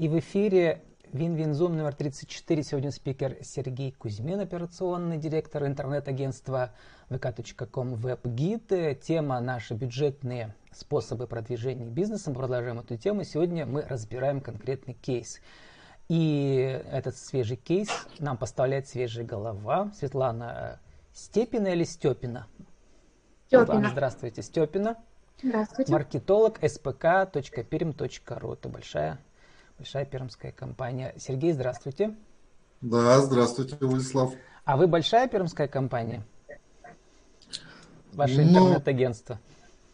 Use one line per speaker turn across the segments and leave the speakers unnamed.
И в эфире Win-Win Zoom номер 34. Сегодня спикер Сергей Кузьмин, операционный директор интернет-агентства vk.com WebGuide. Тема наши бюджетные способы продвижения бизнеса. Мы продолжаем эту тему. Сегодня мы разбираем конкретный кейс. И этот свежий кейс нам поставляет свежая голова. Светлана Степина или Степина?
Степина.
Здравствуйте, Степина.
Здравствуйте.
Маркетолог spk.perm.ru. Это большая, большая пермская компания. Сергей, здравствуйте.
Да, здравствуйте, Владислав.
А вы большая пермская компания? Ваше ну, интернет-агентство?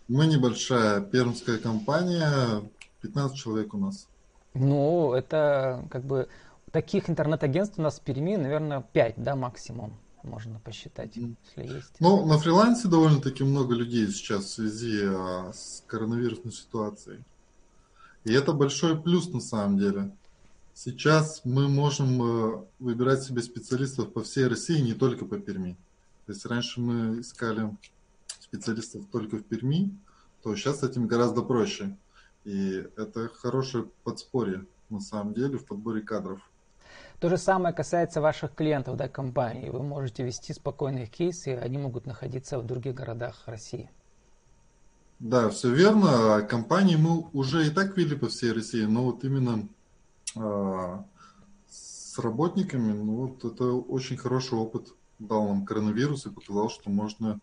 Мы небольшая пермская компания, 15 человек у нас.
Ну, это как бы таких интернет-агентств у нас в Перми, наверное, 5, да, максимум можно посчитать, если есть?
Ну, на фрилансе довольно-таки много людей сейчас в связи а, с коронавирусной ситуацией. И это большой плюс на самом деле. Сейчас мы можем э, выбирать себе специалистов по всей России, не только по Перми. То есть раньше мы искали специалистов только в Перми, то сейчас с этим гораздо проще. И это хорошее подспорье на самом деле в подборе кадров.
То же самое касается ваших клиентов, да, компаний. Вы можете вести спокойные кейсы, они могут находиться в других городах России.
Да, все верно. Компании мы уже и так вели по всей России, но вот именно э, с работниками, ну вот это очень хороший опыт дал нам коронавирус и показал, что можно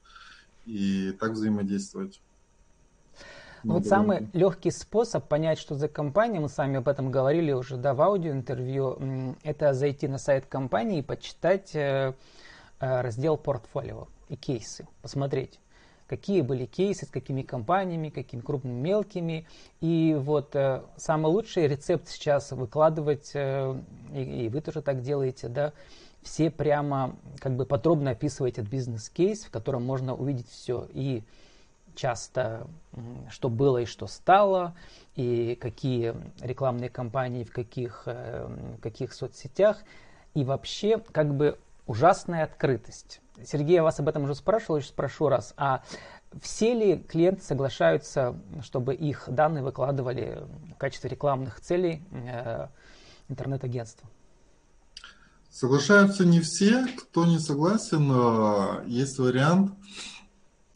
и так взаимодействовать.
Ну, вот самый легкий способ понять, что за компания, мы с вами об этом говорили уже да, в аудиоинтервью, это зайти на сайт компании и почитать э, э, раздел портфолио и кейсы, посмотреть какие были кейсы, с какими компаниями, какими крупными, мелкими. И вот э, самый лучший рецепт сейчас выкладывать, э, и, и вы тоже так делаете, да, все прямо как бы подробно описывать этот бизнес-кейс, в котором можно увидеть все. И часто, что было и что стало, и какие рекламные кампании в каких, э, в каких соцсетях, и вообще как бы ужасная открытость. Сергей, я вас об этом уже спрашивал, еще спрошу раз. А все ли клиенты соглашаются, чтобы их данные выкладывали в качестве рекламных целей э, интернет-агентства?
Соглашаются не все. Кто не согласен, э, есть вариант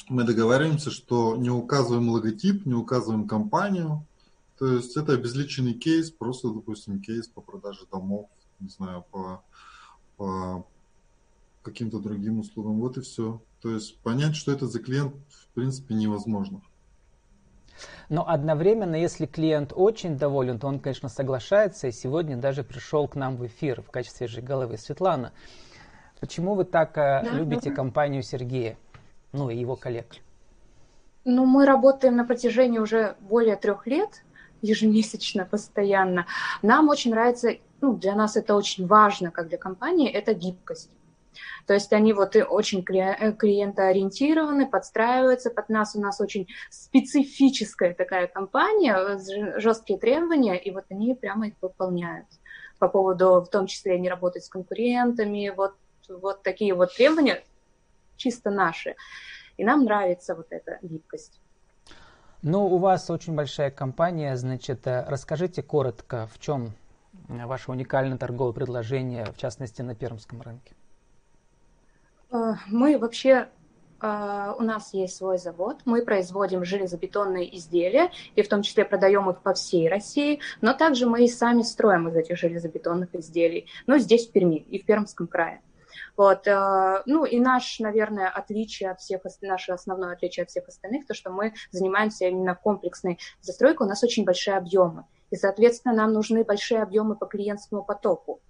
мы договариваемся, что не указываем логотип, не указываем компанию. То есть это обезличенный кейс, просто, допустим, кейс по продаже домов, не знаю, по, по каким-то другим услугам. Вот и все. То есть понять, что это за клиент, в принципе, невозможно.
Но одновременно, если клиент очень доволен, то он, конечно, соглашается. И сегодня даже пришел к нам в эфир в качестве же головы. Светлана, почему вы так э, да, любите да. компанию Сергея? ну, и его коллег?
Ну, мы работаем на протяжении уже более трех лет, ежемесячно, постоянно. Нам очень нравится, ну, для нас это очень важно, как для компании, это гибкость. То есть они вот и очень э, клиентоориентированы, подстраиваются под нас. У нас очень специфическая такая компания, жесткие требования, и вот они прямо их выполняют. По поводу, в том числе, не работать с конкурентами, вот, вот такие вот требования чисто наши. И нам нравится вот эта гибкость.
Ну, у вас очень большая компания, значит, э, расскажите коротко, в чем ваше уникальное торговое предложение, в частности, на пермском рынке?
Э, мы вообще Uh, у нас есть свой завод, мы производим железобетонные изделия, и в том числе продаем их по всей России, но также мы и сами строим из этих железобетонных изделий, но здесь в Перми и в Пермском крае. Вот, э, ну и наш, наверное, отличие от всех, наше основное отличие от всех остальных, то, что мы занимаемся именно комплексной застройкой, у нас очень большие объемы. И, соответственно, нам нужны большие объемы по клиентскому потоку.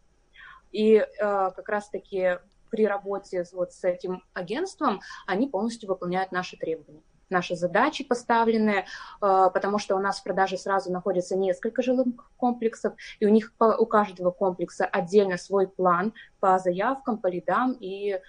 И э, как раз-таки при работе вот с этим агентством они полностью выполняют наши требования наши задачи поставлены, а, потому что у нас в продаже сразу находится несколько жилых комплексов, и у них у каждого комплекса отдельно свой план по заявкам, по лидам, и э,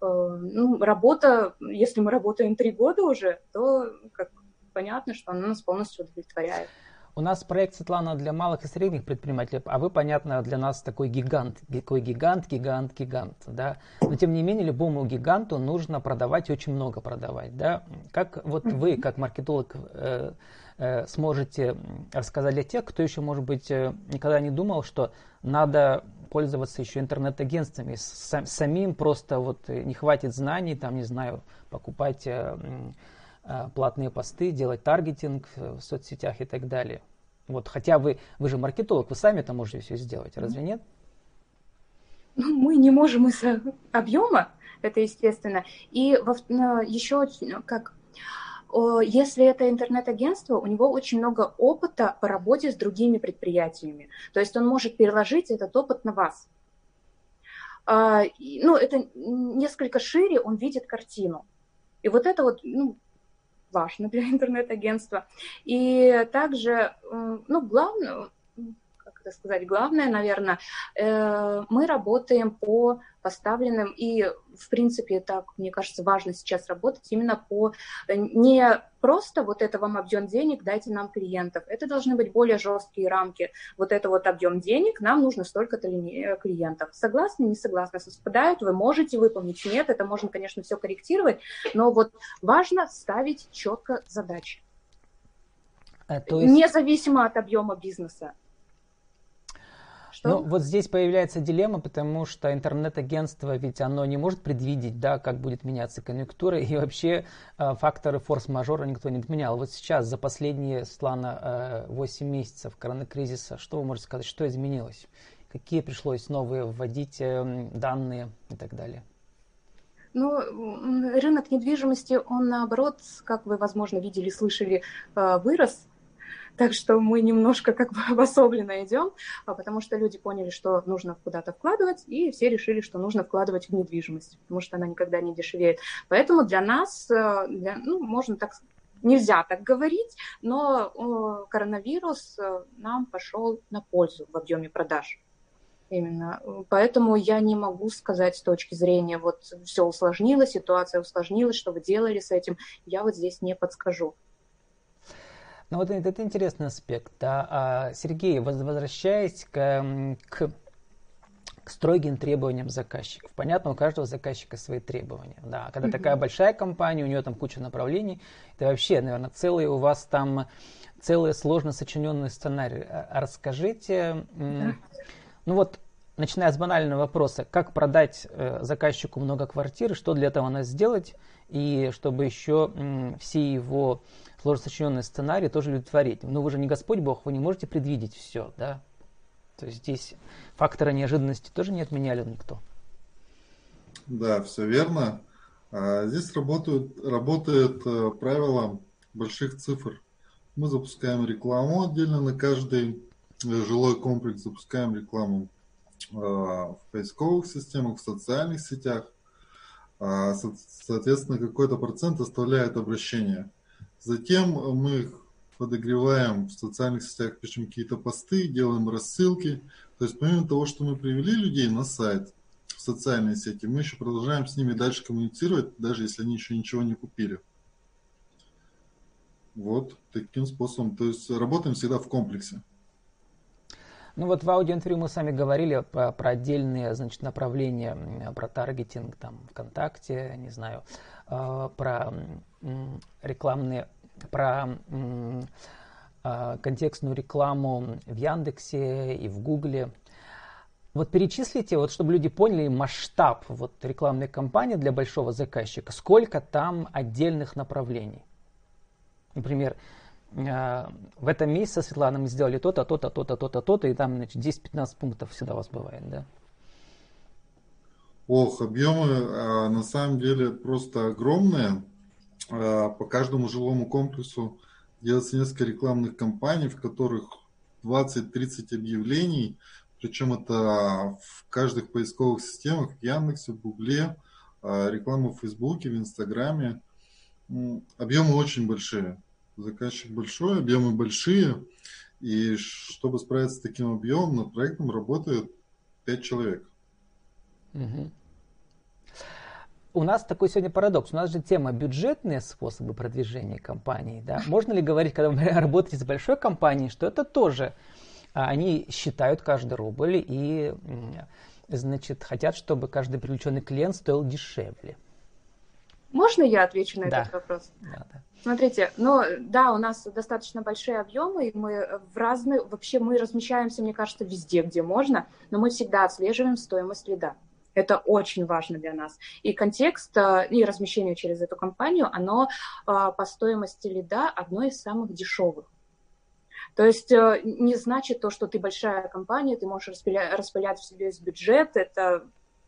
ну, работа, если мы работаем три года уже, то как понятно, что она нас полностью удовлетворяет.
У нас проект, Светлана, для малых и средних предпринимателей, а вы, понятно, для нас такой гигант, такой гигант, гигант, гигант, да. Но тем не менее, любому гиганту нужно продавать и очень много продавать, да. Как вот вы, как маркетолог, э, э, сможете рассказать для тех, кто еще, может быть, э, никогда не думал, что надо пользоваться еще интернет-агентствами. Сам, самим просто вот не хватит знаний, там, не знаю, покупать э, платные посты, делать таргетинг в соцсетях и так далее. Вот, хотя вы, вы же маркетолог, вы сами это можете все сделать, разве нет?
Ну, мы не можем из-за объема, это естественно. И во, еще как если это интернет-агентство, у него очень много опыта по работе с другими предприятиями. То есть он может переложить этот опыт на вас. А, ну, это несколько шире, он видит картину. И вот это вот ну, важно для интернет-агентства. И также, ну, главное, это сказать, главное, наверное, э, мы работаем по поставленным, и, в принципе, так, мне кажется, важно сейчас работать именно по э, не просто вот это вам объем денег, дайте нам клиентов. Это должны быть более жесткие рамки. Вот это вот объем денег, нам нужно столько-то э, клиентов. Согласны, не согласны, совпадают, вы можете выполнить, нет, это можно, конечно, все корректировать, но вот важно ставить четко задачи. А, то есть... Независимо от объема бизнеса.
Что? Ну, вот здесь появляется дилемма, потому что интернет-агентство, ведь оно не может предвидеть, да, как будет меняться конъюнктура, и вообще э, факторы форс-мажора никто не отменял. Вот сейчас, за последние, Слана, э, 8 месяцев коронакризиса, что вы можете сказать, что изменилось? Какие пришлось новые вводить э, данные и так далее?
Ну, рынок недвижимости, он наоборот, как вы, возможно, видели, слышали, э, вырос так что мы немножко как бы обособленно идем, а, потому что люди поняли, что нужно куда-то вкладывать, и все решили, что нужно вкладывать в недвижимость, потому что она никогда не дешевеет. Поэтому для нас, э, для, ну, можно так нельзя так говорить, но коронавирус э, нам пошел на пользу в объеме продаж. Именно. Поэтому я не могу сказать с точки зрения, вот все усложнилось, ситуация усложнилась, что вы делали с этим, я вот здесь не подскажу.
Ну вот это, это интересный аспект. Да. А, Сергей, возвращаясь к, к, к строгим требованиям заказчиков. Понятно, у каждого заказчика свои требования. Да. Когда mm-hmm. такая большая компания, у нее там куча направлений, это вообще, наверное, целый у вас там целые сложно сочиненные сценарии. А, а расскажите, mm-hmm. ну вот начиная с банального вопроса, как продать э, заказчику много квартир, что для этого надо сделать, и чтобы еще м, все его сложно сочиненный сценарий тоже удовлетворить. Но вы же не Господь Бог, вы не можете предвидеть все, да? То есть здесь фактора неожиданности тоже не отменяли никто.
Да, все верно. А здесь работают, работает э, правило больших цифр. Мы запускаем рекламу отдельно на каждый э, жилой комплекс, запускаем рекламу э, в поисковых системах, в социальных сетях. А, соответственно, какой-то процент оставляет обращение. Затем мы их подогреваем в социальных сетях, пишем какие-то посты, делаем рассылки. То есть помимо того, что мы привели людей на сайт, в социальные сети, мы еще продолжаем с ними дальше коммуницировать, даже если они еще ничего не купили. Вот таким способом. То есть работаем всегда в комплексе.
Ну вот в аудиоинтервью мы сами говорили про, про отдельные значит, направления, про таргетинг там, ВКонтакте, не знаю, про рекламные, про э, контекстную рекламу в Яндексе и в Гугле. Вот перечислите, вот чтобы люди поняли масштаб вот рекламной кампании для большого заказчика, сколько там отдельных направлений. Например, э, в этом месяце, Светлана, мы сделали то-то, то-то, то-то, то-то, то-то, и там, значит, 10-15 пунктов всегда у вас бывает, да?
Ох, объемы а, на самом деле просто огромные. А, по каждому жилому комплексу делается несколько рекламных кампаний, в которых 20-30 объявлений, причем это в каждых поисковых системах, в Яндексе, в Гугле, а, реклама в Фейсбуке, в Инстаграме. Объемы очень большие. Заказчик большой, объемы большие. И чтобы справиться с таким объемом, над проектом работает 5 человек.
Угу. У нас такой сегодня парадокс. У нас же тема бюджетные способы продвижения компании. Да? Можно ли говорить, когда вы работаете с большой компанией, что это тоже а, они считают каждый рубль и значит, хотят, чтобы каждый привлеченный клиент стоил дешевле.
Можно я отвечу на да. этот вопрос?
Да, да.
Смотрите, ну да, у нас достаточно большие объемы, и мы в разных, вообще мы размещаемся, мне кажется, везде, где можно, но мы всегда отслеживаем стоимость лида. Это очень важно для нас. И контекст э, и размещение через эту компанию, оно э, по стоимости лида одно из самых дешевых. То есть э, не значит то, что ты большая компания, ты можешь распылять, распылять в себе весь бюджет, это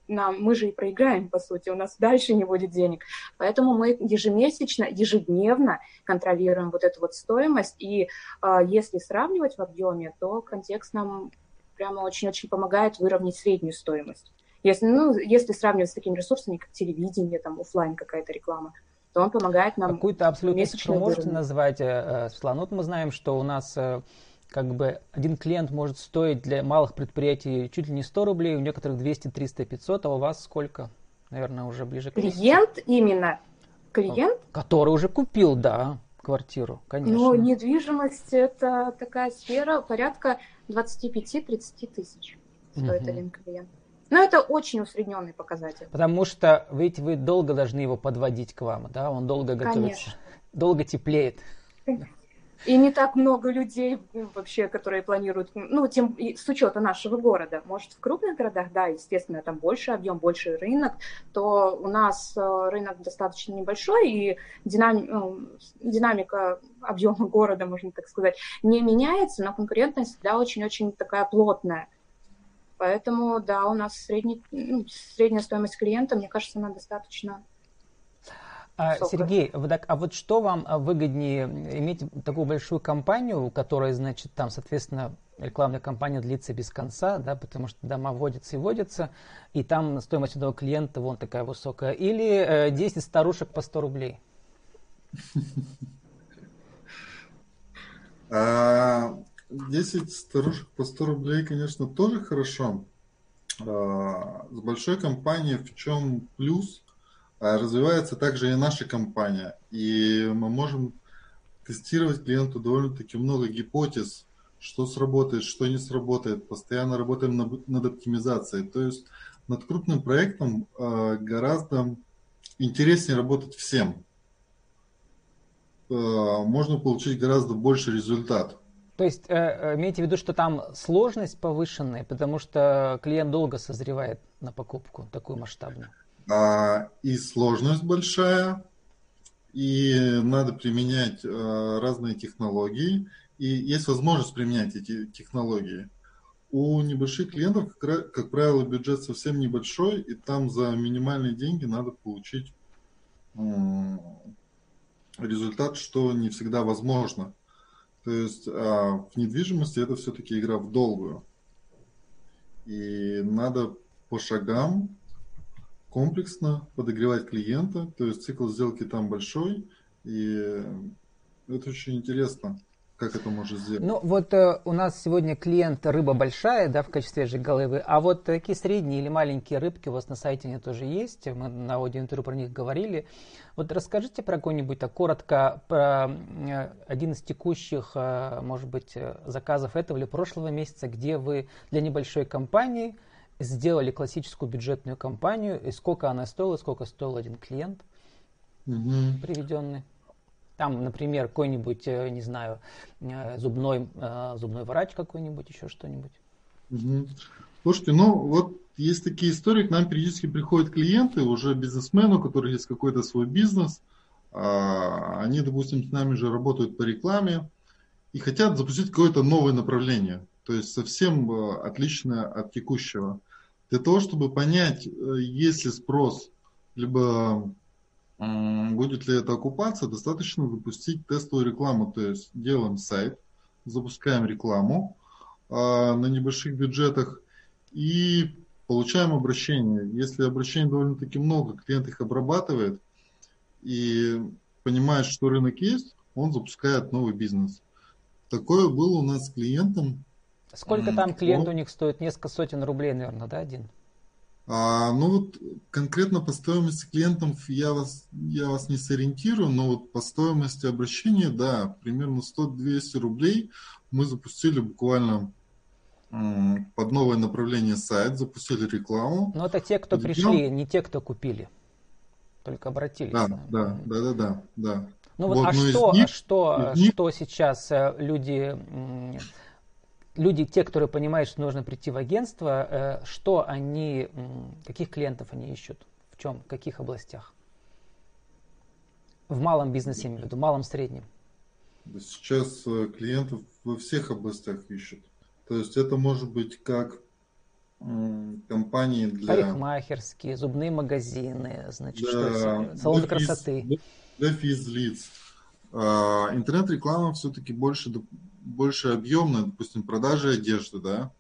нам, мы же и проиграем, по сути, у нас дальше не будет денег. Поэтому мы ежемесячно, ежедневно контролируем вот эту вот стоимость, и э, если сравнивать в объеме, то контекст нам прямо очень-очень помогает выровнять среднюю стоимость. Если, ну, если сравнивать с такими ресурсами, как телевидение, там, офлайн какая-то реклама, то он помогает нам...
Какую-то абсолютно цифру можете назвать, э, э, Светлана? Вот мы знаем, что у нас э, как бы один клиент может стоить для малых предприятий чуть ли не 100 рублей, у некоторых 200, 300, 500, а у вас сколько? Наверное, уже ближе к
Клиент именно? Клиент?
Который уже купил, да, квартиру, конечно.
Ну, недвижимость – это такая сфера порядка 25-30 тысяч стоит угу. один клиент. Но это очень усредненный показатель.
Потому что ведь вы долго должны его подводить к вам, да? Он долго готовится, Конечно. долго теплеет.
И не так много людей вообще, которые планируют, ну, тем, с учета нашего города. Может, в крупных городах, да, естественно, там больше объем, больше рынок, то у нас э, рынок достаточно небольшой, и динами, ну, динамика объема города, можно так сказать, не меняется, но конкурентность всегда очень-очень такая плотная. Поэтому, да, у нас средний, ну, средняя стоимость клиента, мне кажется, она достаточно
а, Сергей, а вот что вам а, выгоднее иметь такую большую компанию, у которой, значит, там, соответственно, рекламная кампания длится без конца, да, потому что дома вводятся и вводятся, и там стоимость одного клиента вон такая высокая, или 10 э, старушек по 100 рублей?
10 а, старушек по 100 рублей, конечно, тоже хорошо. С большой компанией в чем плюс? А развивается также и наша компания. И мы можем тестировать клиенту довольно-таки много гипотез, что сработает, что не сработает. Постоянно работаем над, над оптимизацией. То есть над крупным проектом э, гораздо интереснее работать всем. Можно получить гораздо больше результат.
То есть э, э, имейте в виду, что там сложность повышенная, потому что клиент долго созревает на покупку такую масштабную
а, и сложность большая, и надо применять а, разные технологии, и есть возможность применять эти технологии. У небольших клиентов, как, как правило, бюджет совсем небольшой, и там за минимальные деньги надо получить результат, что не всегда возможно. То есть а, в недвижимости это все-таки игра в долгую. И надо по шагам комплексно подогревать клиента, то есть цикл сделки там большой, и это очень интересно, как это может сделать.
Ну вот э, у нас сегодня клиент рыба большая, да, в качестве же головы, а вот такие средние или маленькие рыбки у вас на сайте они тоже есть, мы на аудиоинтервью про них говорили. Вот расскажите про какой-нибудь, так коротко, про э, один из текущих, э, может быть, э, заказов этого или прошлого месяца, где вы для небольшой компании – сделали классическую бюджетную кампанию, и сколько она стоила, сколько стоил один клиент угу. приведенный. Там, например, какой-нибудь, э, не знаю, э, зубной, э, зубной врач какой-нибудь, еще что-нибудь.
Слушайте, ну вот есть такие истории, к нам периодически приходят клиенты, уже бизнесмены, у которых есть какой-то свой бизнес, а, они, допустим, с нами же работают по рекламе и хотят запустить какое-то новое направление то есть совсем отличное от текущего. Для того, чтобы понять, есть ли спрос, либо будет ли это окупаться, достаточно запустить тестовую рекламу. То есть делаем сайт, запускаем рекламу э, на небольших бюджетах и получаем обращение. Если обращений довольно-таки много, клиент их обрабатывает и понимает, что рынок есть, он запускает новый бизнес. Такое было у нас с клиентом
Сколько там клиент у них стоит? Несколько сотен рублей, наверное, да, один?
А, ну вот конкретно по стоимости клиентов я вас, я вас не сориентирую, но вот по стоимости обращения, да, примерно 100-200 рублей мы запустили буквально под новое направление сайт, запустили рекламу.
Но это те, кто пришли, не те, кто купили. только обратились.
Да, да, да, да, да, да.
Ну вот, вот а что, них, что, них... что сейчас э, люди, люди, те, которые понимают, что нужно прийти в агентство, э, что они, каких клиентов они ищут? В чем, в каких областях? В малом бизнесе, я имею в виду, малом, среднем.
Сейчас э, клиентов во всех областях ищут. То есть это может быть как компании для...
Парикмахерские, зубные магазины, значит, да, салоны красоты.
Для физлиц. А, интернет-реклама все-таки больше, больше объемная, допустим, продажи одежды, да,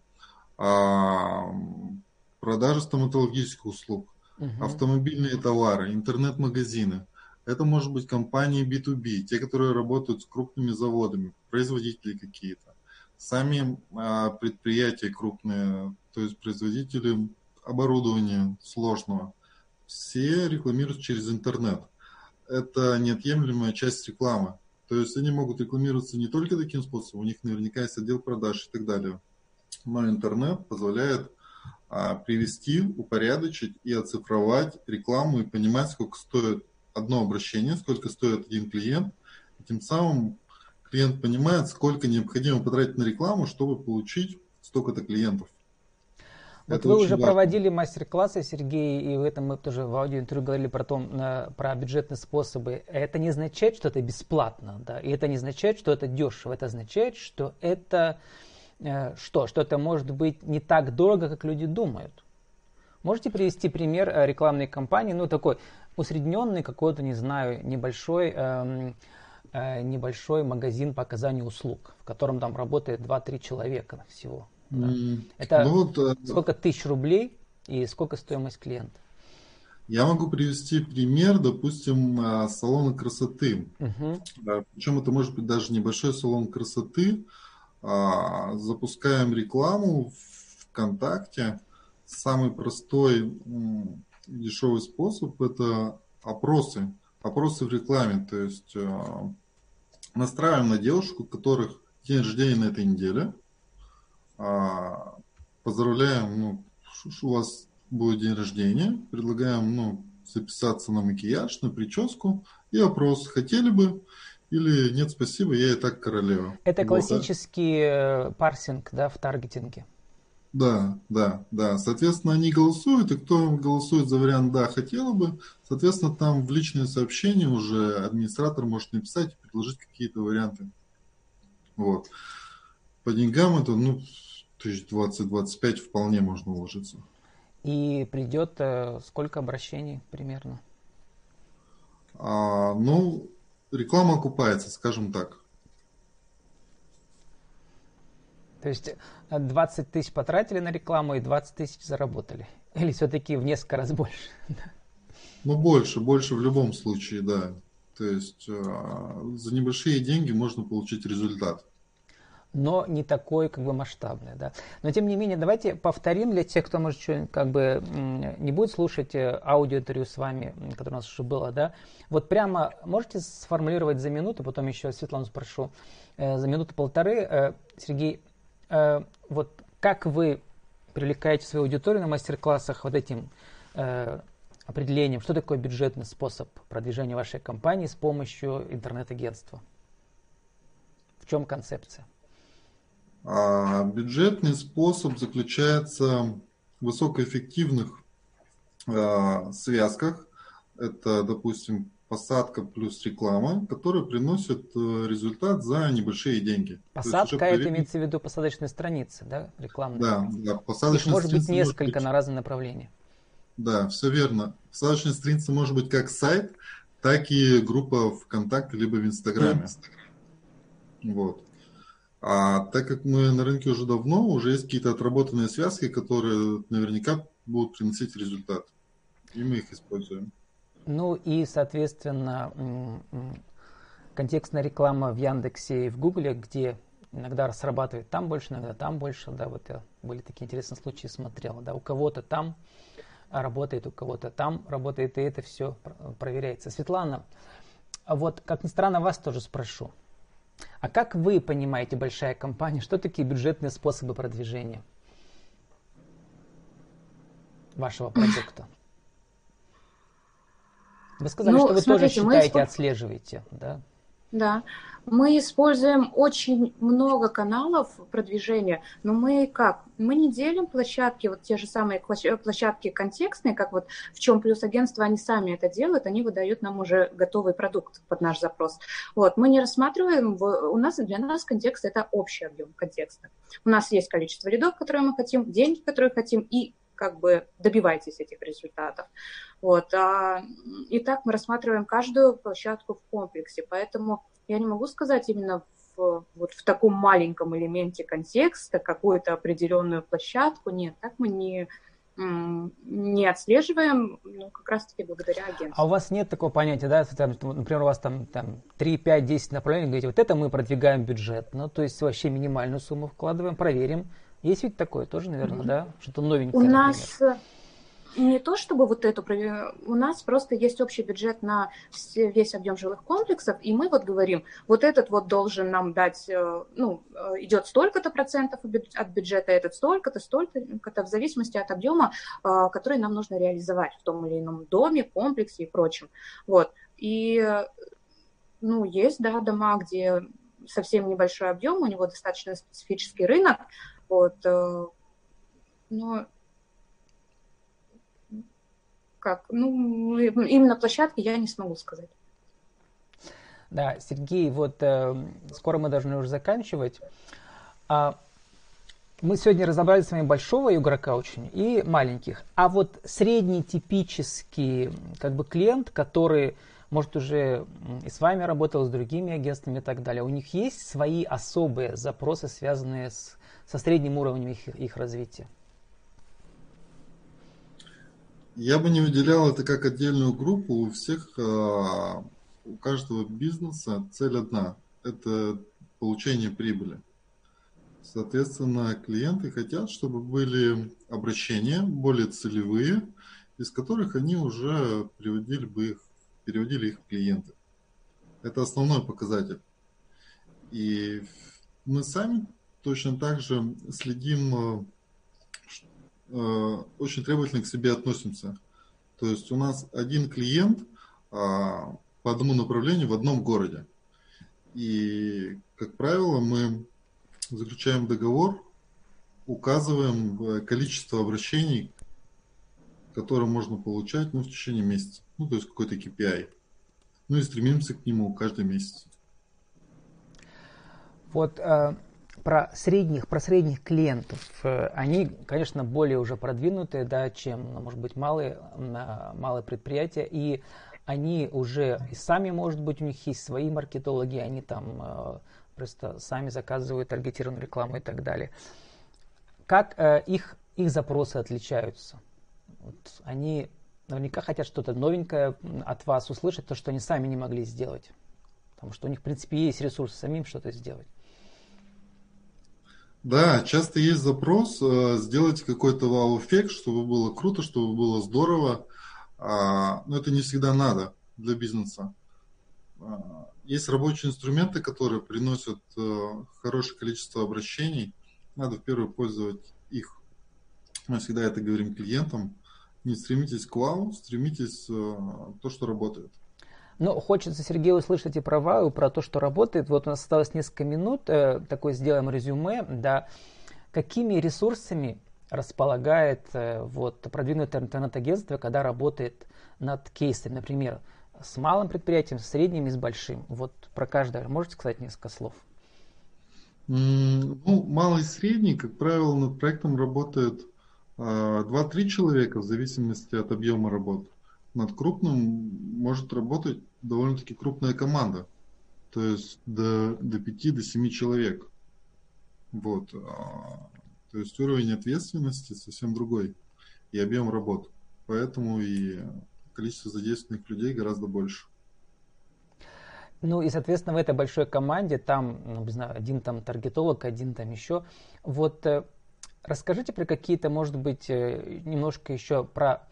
а, продажи стоматологических услуг, угу. автомобильные товары, интернет-магазины. Это может быть компании B2B, те, которые работают с крупными заводами, производители какие-то. Сами а, предприятия крупные, то есть производители оборудования сложного, все рекламируют через интернет. Это неотъемлемая часть рекламы. То есть они могут рекламироваться не только таким способом, у них наверняка есть отдел продаж и так далее. Но интернет позволяет а, привести, упорядочить и оцифровать рекламу и понимать, сколько стоит одно обращение, сколько стоит один клиент. И тем самым клиент понимает, сколько необходимо потратить на рекламу, чтобы получить столько-то клиентов.
Вот это вы уже важно. проводили мастер-классы, Сергей, и в этом мы тоже в аудиоинтервью говорили про, том, про бюджетные способы. Это не означает, что это бесплатно, да, и это не означает, что это дешево. Это означает, что это э, что? Что это может быть не так дорого, как люди думают. Можете привести пример э, рекламной кампании, ну такой усредненный какой-то, не знаю, небольшой, эм, э, небольшой магазин по оказанию услуг, в котором там работает 2-3 человека всего. Да. Это ну, вот, э, сколько тысяч рублей и сколько стоимость клиента?
Я могу привести пример, допустим, э, салона красоты. Угу. Причем это может быть даже небольшой салон красоты. А, запускаем рекламу в ВКонтакте. Самый простой дешевый способ – это опросы. Опросы в рекламе. То есть э, настраиваем на девушку, у которых день рождения на этой неделе – а, поздравляем, ну, у вас будет день рождения, предлагаем, ну, записаться на макияж, на прическу и опрос, хотели бы или нет, спасибо, я и так королева.
Это классический вот. парсинг, да, в таргетинге.
Да, да, да. Соответственно, они голосуют, и кто голосует за вариант «да, хотела бы», соответственно, там в личные сообщения уже администратор может написать и предложить какие-то варианты. Вот. По деньгам это, ну, тысяч 20-25 вполне можно уложиться.
И придет э, сколько обращений примерно?
А, ну, реклама окупается, скажем так.
То есть 20 э, тысяч потратили на рекламу и 20 тысяч заработали? Или все-таки в несколько раз больше?
Ну, больше, больше в любом случае, да. То есть э, за небольшие деньги можно получить результат
но не такой как бы масштабный. Да. Но тем не менее, давайте повторим для тех, кто, может, что, как бы не будет слушать э, аудиоинтервью с вами, которое у нас уже было, да, вот прямо можете сформулировать за минуту, потом еще Светлану спрошу, э, за минуту-полторы, э, Сергей, вот как вы привлекаете свою аудиторию на мастер-классах вот этим определением, что такое бюджетный способ продвижения вашей компании с помощью интернет-агентства? В чем концепция?
А бюджетный способ заключается в высокоэффективных а, связках. Это, допустим, посадка плюс реклама, которая приносит э, результат за небольшие деньги.
Посадка это проверить... имеется в виду посадочные страницы, да, рекламные?
Да, да. Посадочные
Их может быть несколько может быть... на разные направления.
Да, все верно. Посадочная страница может быть как сайт, так и группа ВКонтакте, либо в Инстаграме. Mm. Вот. А так как мы на рынке уже давно, уже есть какие-то отработанные связки, которые наверняка будут приносить результат. И мы их используем.
Ну и, соответственно, контекстная реклама в Яндексе и в Гугле, где иногда срабатывает там больше, иногда там больше, да, вот я были такие интересные случаи, смотрел, да, у кого-то там работает, у кого-то там работает, и это все проверяется. Светлана, а вот, как ни странно, вас тоже спрошу. А как вы понимаете, большая компания, что такие бюджетные способы продвижения вашего продукта? Вы сказали, ну, что вы смотрите, тоже считаете, мы... отслеживаете, да?
Да. Мы используем очень много каналов продвижения, но мы как? Мы не делим площадки, вот те же самые площадки контекстные, как вот в чем плюс агентства, они сами это делают, они выдают нам уже готовый продукт под наш запрос. Вот, мы не рассматриваем, у нас для нас контекст это общий объем контекста. У нас есть количество рядов, которые мы хотим, деньги, которые хотим, и как бы добивайтесь этих результатов. Вот. А, и так мы рассматриваем каждую площадку в комплексе, поэтому я не могу сказать именно в, вот в таком маленьком элементе контекста какую-то определенную площадку. Нет, так мы не, не отслеживаем, ну, как раз-таки благодаря агентству.
А у вас нет такого понятия, да, например, у вас там, там 3, 5, 10 направлений, говорите, вот это мы продвигаем бюджет, ну, то есть вообще минимальную сумму вкладываем, проверим. Есть ведь такое тоже, наверное, mm-hmm. да? Что-то новенькое,
У например. нас не то чтобы вот эту, у нас просто есть общий бюджет на весь объем жилых комплексов, и мы вот говорим, вот этот вот должен нам дать, э, ну, э, идет столько-то процентов от бюджета, этот столько-то, столько-то, в зависимости от объема, э, который нам нужно реализовать в том или ином доме, комплексе и прочем. Вот. И, ну, есть, да, дома, где совсем небольшой объем, у него достаточно специфический рынок, вот, но как? Ну, именно площадки я не смогу сказать.
Да, Сергей, вот э, скоро мы должны уже заканчивать. А, мы сегодня разобрали с вами большого игрока очень и маленьких. А вот средний типический как бы клиент, который может уже и с вами работал, с другими агентствами и так далее, у них есть свои особые запросы, связанные с, со средним уровнем их, их развития?
Я бы не выделял это как отдельную группу. У всех, а, у каждого бизнеса цель одна – это получение прибыли. Соответственно, клиенты хотят, чтобы были обращения более целевые, из которых они уже приводили бы их, переводили их клиенты. Это основной показатель. И мы сами точно так же следим а, Э, очень требовательно к себе относимся. То есть у нас один клиент а, по одному направлению в одном городе. И, как правило, мы заключаем договор, указываем э, количество обращений, которые можно получать ну, в течение месяца. Ну, то есть какой-то KPI. Ну и стремимся к нему каждый месяц.
Вот э, про средних, про средних клиентов. Э, они, конечно, более уже продвинутые, да, чем, ну, может быть, малые, малые предприятия. И они уже и сами, может быть, у них есть свои маркетологи, они там э, просто сами заказывают таргетированную рекламу и так далее. Как э, их, их запросы отличаются? Вот они наверняка хотят что-то новенькое от вас услышать, то, что они сами не могли сделать. Потому что у них, в принципе, есть ресурсы самим что-то сделать.
Да, часто есть запрос э, сделать какой-то вау-эффект, чтобы было круто, чтобы было здорово. А, но это не всегда надо для бизнеса. А, есть рабочие инструменты, которые приносят э, хорошее количество обращений. Надо в первую пользовать их. Мы всегда это говорим клиентам. Не стремитесь к вау, стремитесь э, то, что работает.
Но хочется, Сергей, услышать и про ВАУ, про то, что работает. Вот у нас осталось несколько минут, э, такое сделаем резюме, да. Какими ресурсами располагает э, вот, продвинутое интернет-агентство, когда работает над кейсами, например, с малым предприятием, с средним и с большим? Вот про каждое можете сказать несколько слов?
Ну, малый и средний, как правило, над проектом работает 2-3 человека в зависимости от объема работы над крупным может работать довольно-таки крупная команда. То есть до, до 5 до 7 человек. Вот. А, то есть уровень ответственности совсем другой. И объем работ. Поэтому и количество задействованных людей гораздо больше.
Ну и, соответственно, в этой большой команде там, ну, не знаю, один там таргетолог, один там еще. Вот э, расскажите про какие-то, может быть, э, немножко еще про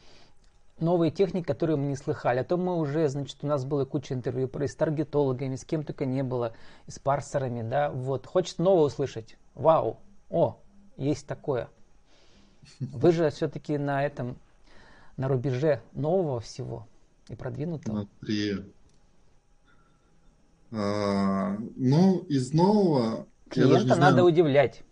новые техники, которые мы не слыхали. А то мы уже, значит, у нас было куча интервью про с таргетологами, с кем только не было, и с парсерами, да, вот. Хочется новое услышать. Вау, о, есть такое. Вы же все-таки на этом, на рубеже нового всего. и продвинутого?
Смотри. А, ну, из нового...
Клиента надо знаю, удивлять.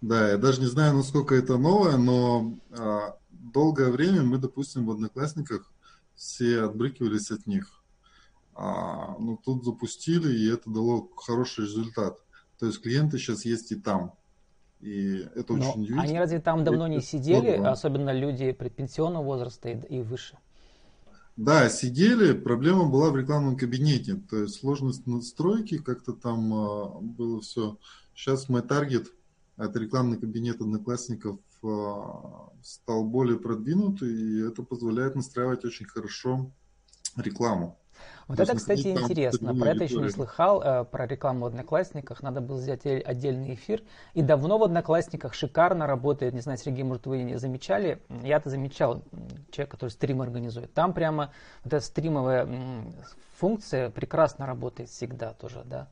Да, я даже не знаю, насколько это новое, но а, долгое время мы, допустим, в Одноклассниках все отбрыкивались от них. А, ну, тут запустили, и это дало хороший результат. То есть клиенты сейчас есть и там. И это Но очень удивительно.
Они разве там давно не сидели, особенно люди предпенсионного возраста и, и выше?
Да, сидели, проблема была в рекламном кабинете, то есть сложность настройки, как-то там а, было все. Сейчас мой таргет, это рекламный кабинет одноклассников, стал более продвинутый, и это позволяет настраивать очень хорошо рекламу.
Вот это, кстати, интересно. Про это еще не слыхал. Э, про рекламу в Одноклассниках. Надо было сделать отдельный эфир. И давно в Одноклассниках шикарно работает. Не знаю, Сергей, может, вы не замечали. Я-то замечал. Человек, который стрим организует. Там прямо вот эта стримовая функция прекрасно работает всегда тоже, да.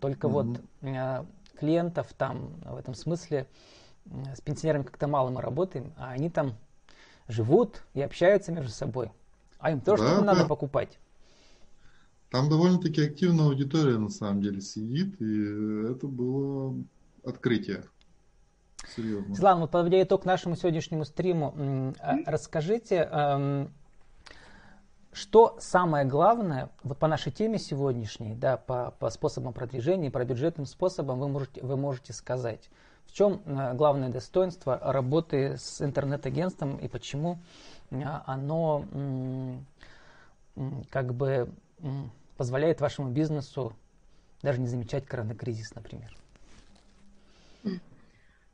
Только mm-hmm. вот э, клиентов там в этом смысле с пенсионерами как-то мало мы работаем, а они там живут и общаются между собой. А им тоже да, что-то да. надо покупать.
Там довольно-таки активная аудитория на самом деле сидит, и это было открытие.
Серьезно. Светлана, вот подводя итог нашему сегодняшнему стриму, расскажите, эм, что самое главное, вот по нашей теме сегодняшней, да, по, по способам продвижения, по бюджетным способам вы можете, вы можете сказать, в чем э, главное достоинство работы с интернет-агентством и почему э, оно как бы позволяет вашему бизнесу даже не замечать коронакризис, например?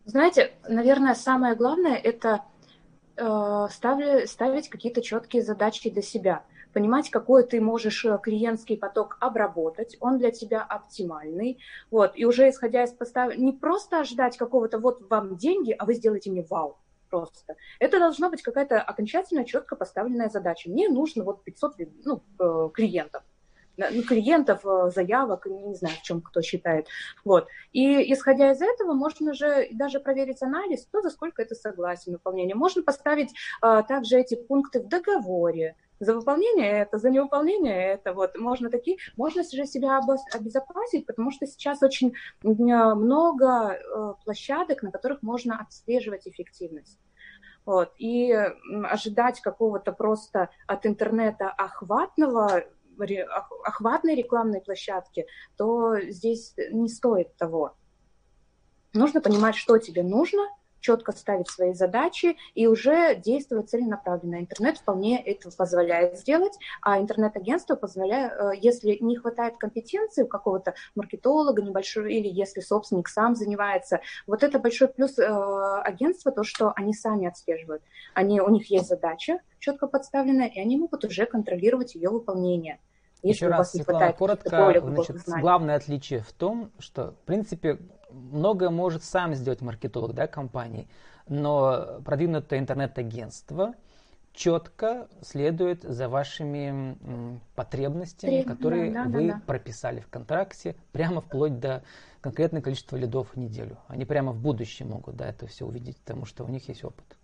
Знаете, наверное, самое главное это э, ставить, какие-то четкие задачи для себя. Понимать, какой ты можешь э, клиентский поток обработать, он для тебя оптимальный. Вот, и уже исходя из постав... не просто ожидать какого-то вот вам деньги, а вы сделаете мне вау просто. Это должна быть какая-то окончательно четко поставленная задача. Мне нужно вот 500 ну, э, клиентов ну, клиентов, э, заявок, не знаю, в чем кто считает. Вот. И исходя из этого, можно же даже проверить анализ, кто за сколько это согласен выполнение. Можно поставить а, также эти пункты в договоре, за выполнение это, за неуполнение это. Вот можно такие, можно же себя обезопасить, потому что сейчас очень много э, площадок, на которых можно отслеживать эффективность. Вот. И ожидать какого-то просто от интернета охватного охватной рекламной площадки, то здесь не стоит того. Нужно понимать, что тебе нужно, четко ставить свои задачи и уже действовать целенаправленно. Интернет вполне это позволяет сделать, а интернет-агентство позволяет, э, если не хватает компетенции у какого-то маркетолога небольшого, или если собственник сам занимается, вот это большой плюс э, агентства, то, что они сами отслеживают. Они, у них есть задача четко подставленная, и они могут уже контролировать ее выполнение.
Если Еще раз, Светлана, коротко, значит, главное отличие в том, что, в принципе, многое может сам сделать маркетолог да, компании, но продвинутое интернет-агентство четко следует за вашими потребностями, которые да, да, вы да. прописали в контракте, прямо вплоть до конкретного количества лидов в неделю. Они прямо в будущем могут да, это все увидеть, потому что у них есть опыт.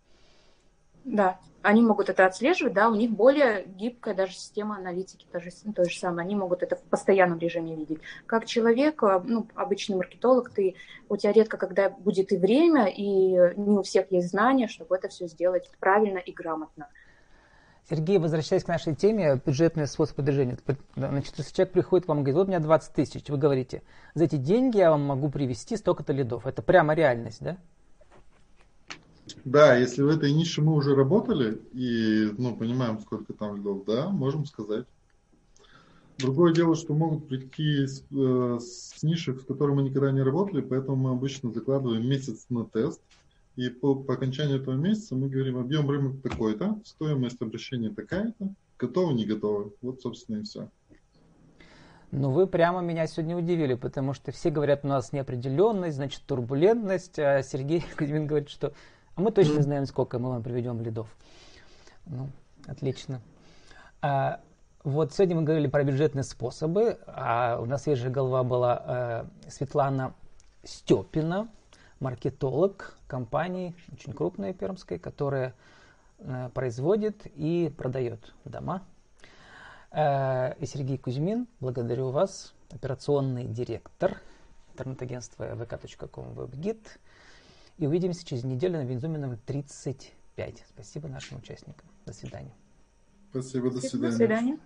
Да, они могут это отслеживать, да, у них более гибкая даже система аналитики, то же, то же самое, они могут это в постоянном режиме видеть. Как человек, э, ну, обычный маркетолог, ты, у тебя редко когда будет и время, и не у всех есть знания, чтобы это все сделать правильно и грамотно.
Сергей, возвращаясь к нашей теме, бюджетный способ продвижения. Значит, если человек приходит к вам и говорит, вот у меня 20 тысяч, вы говорите, за эти деньги я вам могу привести столько-то лидов. Это прямо реальность, да?
Да, если в этой нише мы уже работали и ну, понимаем, сколько там льдов, да, можем сказать. Другое дело, что могут прийти с, э, с нишек, с которыми мы никогда не работали, поэтому мы обычно закладываем месяц на тест. И по, по окончанию этого месяца мы говорим, объем рынка такой-то, стоимость обращения такая-то, готовы, не готовы. Вот, собственно, и все.
Ну, вы прямо меня сегодня удивили, потому что все говорят, у нас неопределенность, значит, турбулентность, а Сергей Кузьмин говорит, что а мы точно знаем, сколько мы вам приведем лидов. Ну, отлично. А, вот сегодня мы говорили про бюджетные способы, а у нас свежая голова была э, Светлана Степина, маркетолог компании, очень крупной пермской, которая э, производит и продает дома Э, и Сергей Кузьмин, благодарю вас, операционный директор интернет-агентства vk.com WebGit. И увидимся через неделю на Винзуме номер 35. Спасибо нашим участникам. До свидания.
Спасибо, до свидания.
До свидания.